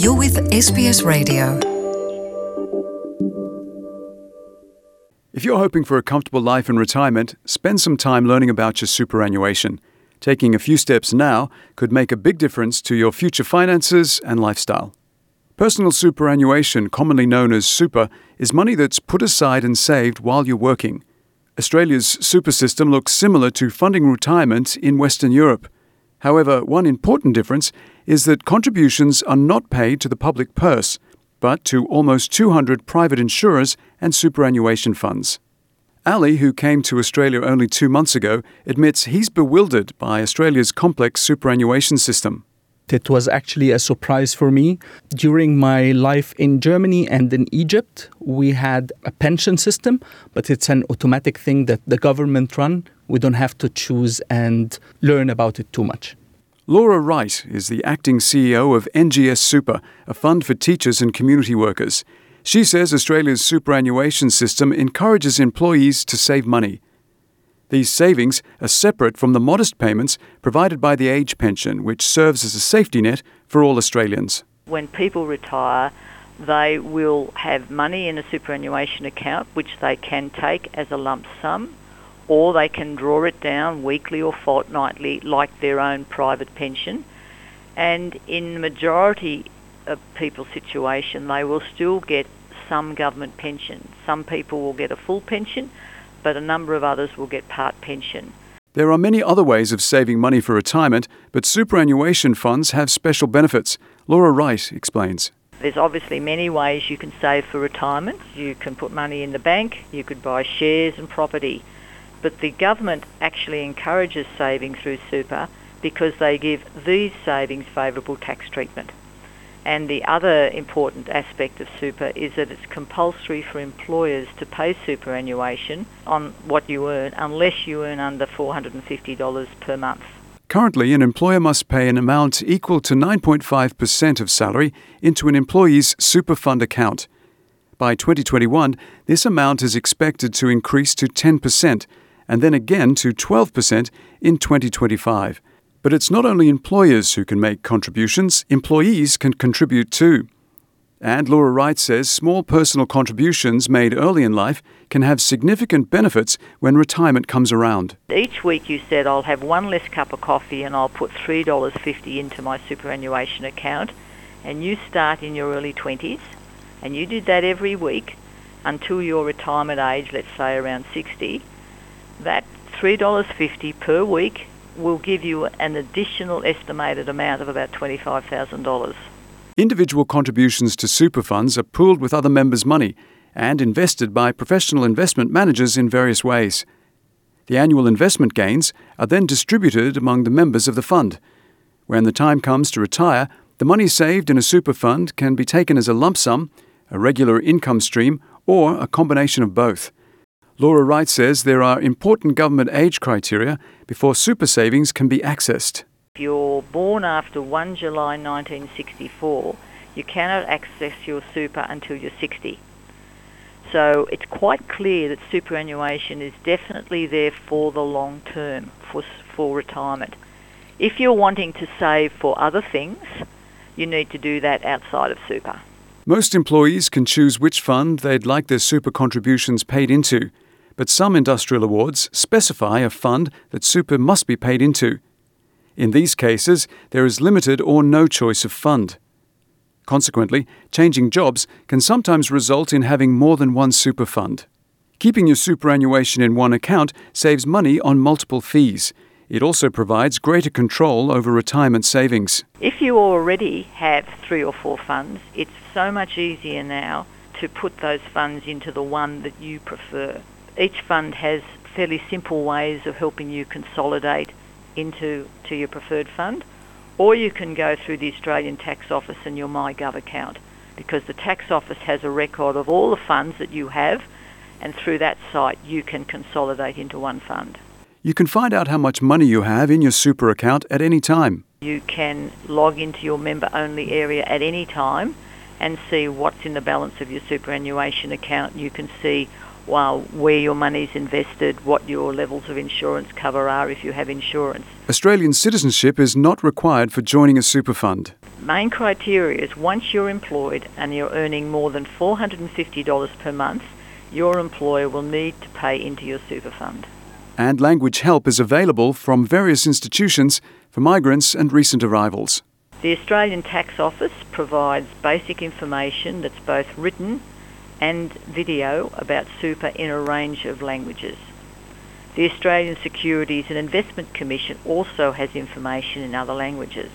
You're with SBS Radio. If you're hoping for a comfortable life in retirement, spend some time learning about your superannuation. Taking a few steps now could make a big difference to your future finances and lifestyle. Personal superannuation, commonly known as super, is money that's put aside and saved while you're working. Australia's super system looks similar to funding retirement in Western Europe. However, one important difference is that contributions are not paid to the public purse, but to almost 200 private insurers and superannuation funds. Ali, who came to Australia only two months ago, admits he's bewildered by Australia's complex superannuation system. It was actually a surprise for me. During my life in Germany and in Egypt, we had a pension system, but it's an automatic thing that the government run. We don't have to choose and learn about it too much. Laura Wright is the acting CEO of NGS Super, a fund for teachers and community workers. She says Australia's superannuation system encourages employees to save money. These savings are separate from the modest payments provided by the age pension, which serves as a safety net for all Australians. When people retire, they will have money in a superannuation account which they can take as a lump sum or they can draw it down weekly or fortnightly like their own private pension. And in the majority of people's situation, they will still get some government pension. Some people will get a full pension, but a number of others will get part pension. There are many other ways of saving money for retirement, but superannuation funds have special benefits. Laura Wright explains. There's obviously many ways you can save for retirement. You can put money in the bank, you could buy shares and property but the government actually encourages saving through super because they give these savings favourable tax treatment. And the other important aspect of super is that it's compulsory for employers to pay superannuation on what you earn unless you earn under $450 per month. Currently, an employer must pay an amount equal to 9.5% of salary into an employee's super fund account. By 2021, this amount is expected to increase to 10%, and then again to 12% in 2025. But it's not only employers who can make contributions, employees can contribute too. And Laura Wright says small personal contributions made early in life can have significant benefits when retirement comes around. Each week you said, I'll have one less cup of coffee and I'll put $3.50 into my superannuation account. And you start in your early 20s, and you did that every week until your retirement age, let's say around 60 that $3.50 per week will give you an additional estimated amount of about $25,000. Individual contributions to super funds are pooled with other members' money and invested by professional investment managers in various ways. The annual investment gains are then distributed among the members of the fund. When the time comes to retire, the money saved in a super fund can be taken as a lump sum, a regular income stream, or a combination of both. Laura Wright says there are important government age criteria before super savings can be accessed. If you're born after 1 July 1964, you cannot access your super until you're 60. So it's quite clear that superannuation is definitely there for the long term, for, for retirement. If you're wanting to save for other things, you need to do that outside of super. Most employees can choose which fund they'd like their super contributions paid into but some industrial awards specify a fund that super must be paid into. In these cases, there is limited or no choice of fund. Consequently, changing jobs can sometimes result in having more than one super fund. Keeping your superannuation in one account saves money on multiple fees. It also provides greater control over retirement savings. If you already have three or four funds, it's so much easier now to put those funds into the one that you prefer each fund has fairly simple ways of helping you consolidate into to your preferred fund, or you can go through the Australian Tax Office and your MyGov account because the tax office has a record of all the funds that you have and through that site you can consolidate into one fund. You can find out how much money you have in your super account at any time. You can log into your member only area at any time and see what's in the balance of your superannuation account. You can see well, where your money is invested, what your levels of insurance cover are if you have insurance. Australian citizenship is not required for joining a super fund. main criteria is once you're employed and you're earning more than $450 per month, your employer will need to pay into your super fund. And language help is available from various institutions for migrants and recent arrivals. The Australian Tax Office provides basic information that's both written and video about super in a range of languages. The Australian Securities and Investment Commission also has information in other languages.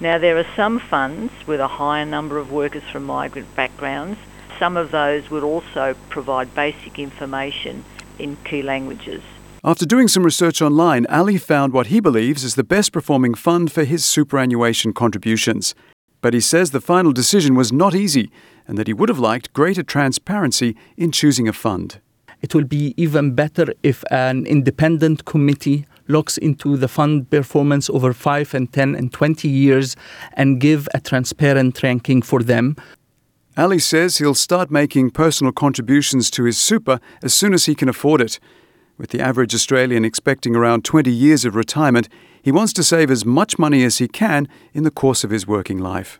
Now there are some funds with a higher number of workers from migrant backgrounds. Some of those would also provide basic information in key languages. After doing some research online, Ali found what he believes is the best performing fund for his superannuation contributions. But he says the final decision was not easy and that he would have liked greater transparency in choosing a fund. It will be even better if an independent committee looks into the fund performance over 5 and 10 and 20 years and give a transparent ranking for them. Ali says he'll start making personal contributions to his super as soon as he can afford it. With the average Australian expecting around 20 years of retirement, he wants to save as much money as he can in the course of his working life.